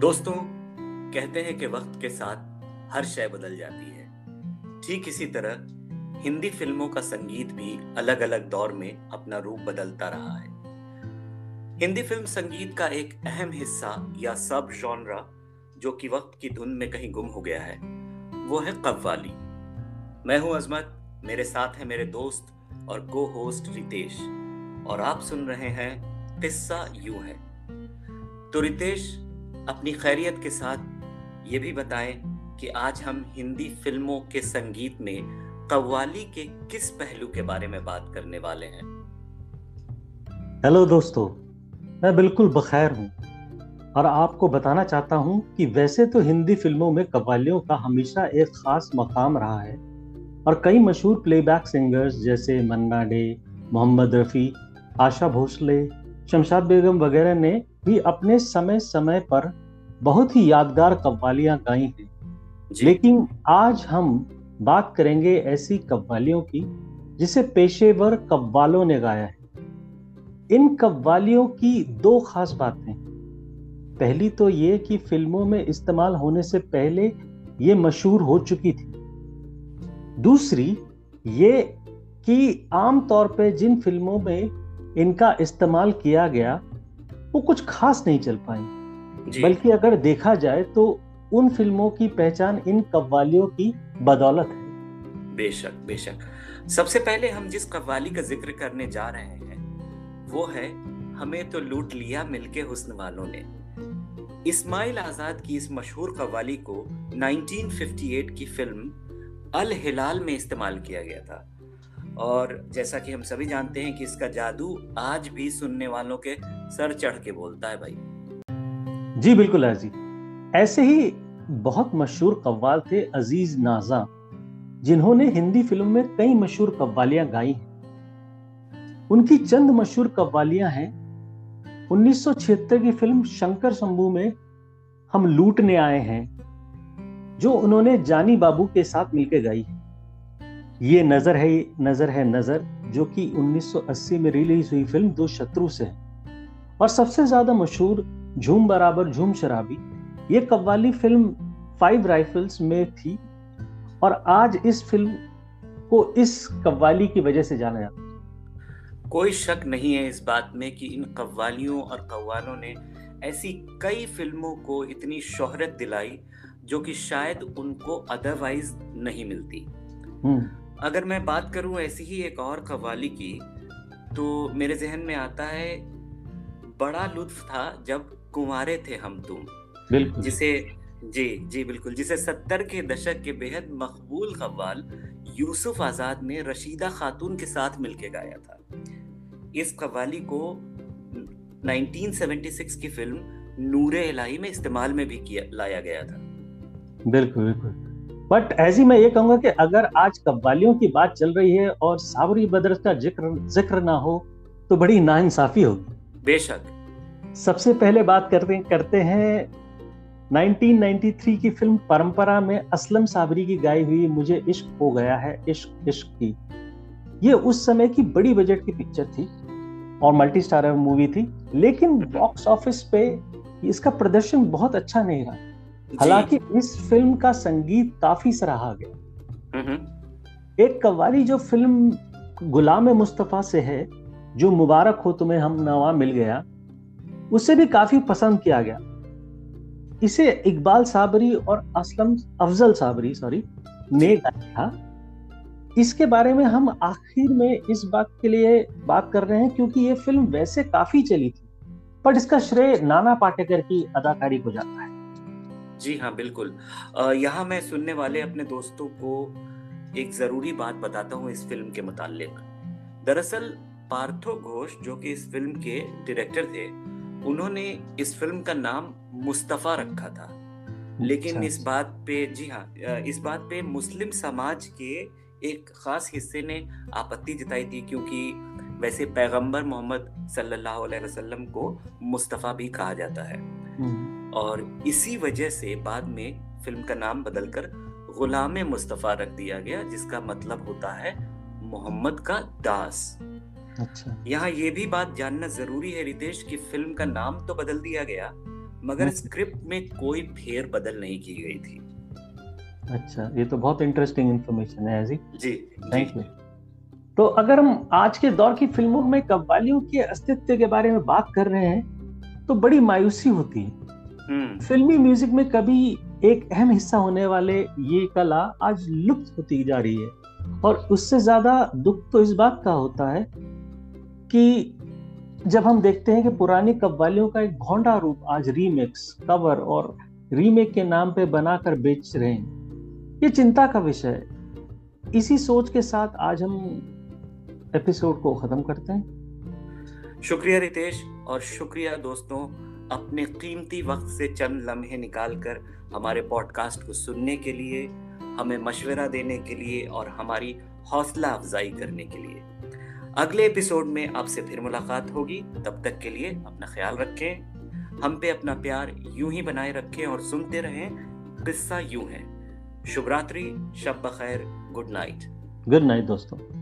दोस्तों, कहते हैं कि वक्त के साथ हर शय बदल जाती है। ठीक इसी तरह, हिंदी फ़िल्मों का संगीत भी अलग अलग दौर में अपना रूप बदलता रहा है। हिंदी फ़िल्म संगीत का एक अहम हिस्सा या सब जॉनरा जो कि वक्त की धुन में कहीं गुम हो गया है, वो है कव्वाली। मैं हूँ अजमत, मेरे साथ है मेरे दोस्त और को होस्ट रितेश, और आप सुन रहे हैं किस्सा यू है। तो रितेश अपनी खैरियत के साथ ये भी बताएँ कि आज हम हिंदी फ़िल्मों के संगीत में कव्वाली के किस पहलू के बारे में बात करने वाले हैं। हेलो दोस्तों, मैं बिल्कुल बखैर हूँ और आपको बताना चाहता हूँ कि वैसे तो हिंदी फ़िल्मों में कव्वालियों का हमेशा एक खास मकाम रहा है और कई मशहूर प्लेबैक सिंगर्स जैसे मन्ना डे, मोहम्मद रफ़ी, आशा भोसले, शमशाद बेगम वगैरह ने भी अपने समय समय पर बहुत ही यादगार कव्वालियाँ गाई हैं। लेकिन आज हम बात करेंगे ऐसी कव्वालियों की जिसे पेशेवर कव्वालों ने गाया है। इन कव्वालियों की दो खास बातें। पहली तो ये कि फ़िल्मों में इस्तेमाल होने से पहले ये मशहूर हो चुकी थी। दूसरी ये कि आम तौर पे जिन फ़िल्मों में इनका इस्तेमाल किया गया वो कुछ खास नहीं चल पाई। बल्कि अगर देखा जाए तो उन फ़िल्मों की पहचान इन कव्वालियों की बदौलत है। बेशक बेशक। सबसे पहले हम जिस कव्वाली का ज़िक्र करने जा रहे हैं वो है हमें तो लूट लिया मिलके हुस्न वालों ने। इस्माइल आज़ाद की इस मशहूर कव्वाली को 1958 की फ़िल्म अल हिलाल में इस्तेमाल किया गया था। और जैसा कि हम सभी जानते हैं कि इसका जादू आज भी सुनने वालों के सर चढ़ के बोलता है भाई। जी, बिल्कुल आजी। ऐसे ही बहुत मशहूर कव्वाल थे अज़ीज़ नाजा, जिन्होंने हिंदी फ़िल्म में कई मशहूर कव्वालियाँ गाई हैं। उनकी चंद मशहूर कव्वालियाँ हैं। 1976 की फ़िल्म शंकर शंभू में हम लूटने आए हैं, जो उन्होंने जानी बाबू के साथ मिलकर गाई है। ये नज़र है नज़र है नज़र जो कि 1980 में रिलीज़ हुई फ़िल्म दो शत्रु से है। और सबसे ज़्यादा मशहूर झूम बराबर झूम शराबी ये कव्वाली फ़िल्म फाइव राइफल्स में थी और आज इस फ़िल्म को इस कव्वाली की वजह से जाना जाता कोई शक नहीं है इस बात में कि इन कव्वालियों और कव्वालों ने ऐसी कई फ़िल्मों को इतनी शोहरत दिलाई जो कि शायद उनको अदरवाइज़ नहीं मिलती। हम्म। अगर मैं बात करूँ ऐसी ही एक और कव्वाली की तो मेरे जहन में आता है बड़ा लुत्फ था जब कुंवारे थे हम तुम। जिसे जी जी बिल्कुल जिसे सत्तर के दशक के बेहद मकबूल कव्वाल यूसुफ आज़ाद ने रशीदा खातून के साथ मिलकर गाया था। इस कव्वाली को 1976 की फ़िल्म नूरे इलाही में इस्तेमाल में भी किया लाया गया था। बिल्कुल बिल्कुल। बट ऐसी मैं ये कहूँगा कि अगर आज कव्वालियों की बात चल रही है और सावरी बदर का ज़िक्र ज़िक्र ना हो तो बड़ी नाइंसाफी होगी। बेशक। सबसे पहले बात करते करते हैं 1993 की फ़िल्म परंपरा में असलम साबरी की गाई हुई मुझे इश्क हो गया है इश्क इश्क की। ये उस समय की बड़ी बजट की पिक्चर थी और मल्टी स्टार मूवी थी लेकिन बॉक्स ऑफ़िस पे इसका प्रदर्शन बहुत अच्छा नहीं रहा। हालाँकि इस फ़िल्म का संगीत काफ़ी सराहा गया। एक कव्वाली जो फ़िल्म गुलाम मुस्तफ़ा से है जो मुबारक हो तुम्हें हम नवा मिल गया उसे भी काफ़ी पसंद किया गया। इसे इकबाल साबरी और असलम अफजल साबरी सॉरी ने गाया था। इसके बारे में हम आखिर में इस बात के लिए बात कर रहे हैं क्योंकि ये फ़िल्म वैसे काफ़ी चली थी पर इसका श्रेय नाना पाटेकर की अदाकारी को जाता है। जी हाँ बिल्कुल यहाँ मैं सुनने वाले अपने दोस्तों को एक ज़रूरी बात बताता हूँ इस फ़िल्म के मुतालिक दरअसल पार्थो घोष जो कि इस फ़िल्म के डायरेक्टर थे उन्होंने इस फ़िल्म का नाम मुस्तफ़ा रखा था लेकिन अच्छा। इस बात पे जी हाँ इस बात पे मुस्लिम समाज के एक खास हिस्से ने आपत्ति जताई थी क्योंकि वैसे पैगंबर मोहम्मद सल्लल्लाहु अलैहि वसल्लम को मुस्तफ़ा भी कहा जाता है हम्म। और इसी वजह से बाद में फ़िल्म का नाम बदलकर गुलाम मुस्तफ़ा रख दिया गया जिसका मतलब होता है मोहम्मद का दास। अच्छा। यहाँ ये भी बात जानना ज़रूरी है रितेश कि फ़िल्म का नाम तो बदल दिया गया मगर स्क्रिप्ट में कोई फेर बदल नहीं की गई थी। अच्छा ये तो बहुत इंटरेस्टिंग इंफॉर्मेशन है जी जी। थैंक यू तो अगर हम आज के दौर की फ़िल्मों में कव्वालियों के अस्तित्व के बारे में बात कर रहे हैं तो बड़ी मायूसी होती है। फिल्मी म्यूज़िक में कभी एक अहम हिस्सा होने वाले ये कला आज लुप्त होती जा रही है। और उससे ज़्यादा दुख तो इस बात का होता है कि जब हम देखते हैं कि पुरानी कव्वालियों का एक घोंडा रूप आज रीमिक्स कवर और रीमेक के नाम पे बनाकर बेच रहे हैं। ये चिंता का विषय है। इसी सोच के साथ आज हम एपिसोड को खत्म करते हैं। शुक्रिया रितेश और शुक्रिया दोस्तों अपने कीमती वक्त से चंद लम्हे निकालकर हमारे पॉडकास्ट को सुनने के लिए, हमें मशवरा देने के लिए और हमारी हौसला अफजाई करने के लिए। अगले एपिसोड में आपसे फिर मुलाकात होगी। तब तक के लिए अपना ख्याल रखें। हम पे अपना प्यार यूँ ही बनाए रखें और सुनते रहें। किस्सा यूँ है। शुभ रात्रि, शब बखैर, गुड नाइट गुड नाइट दोस्तों।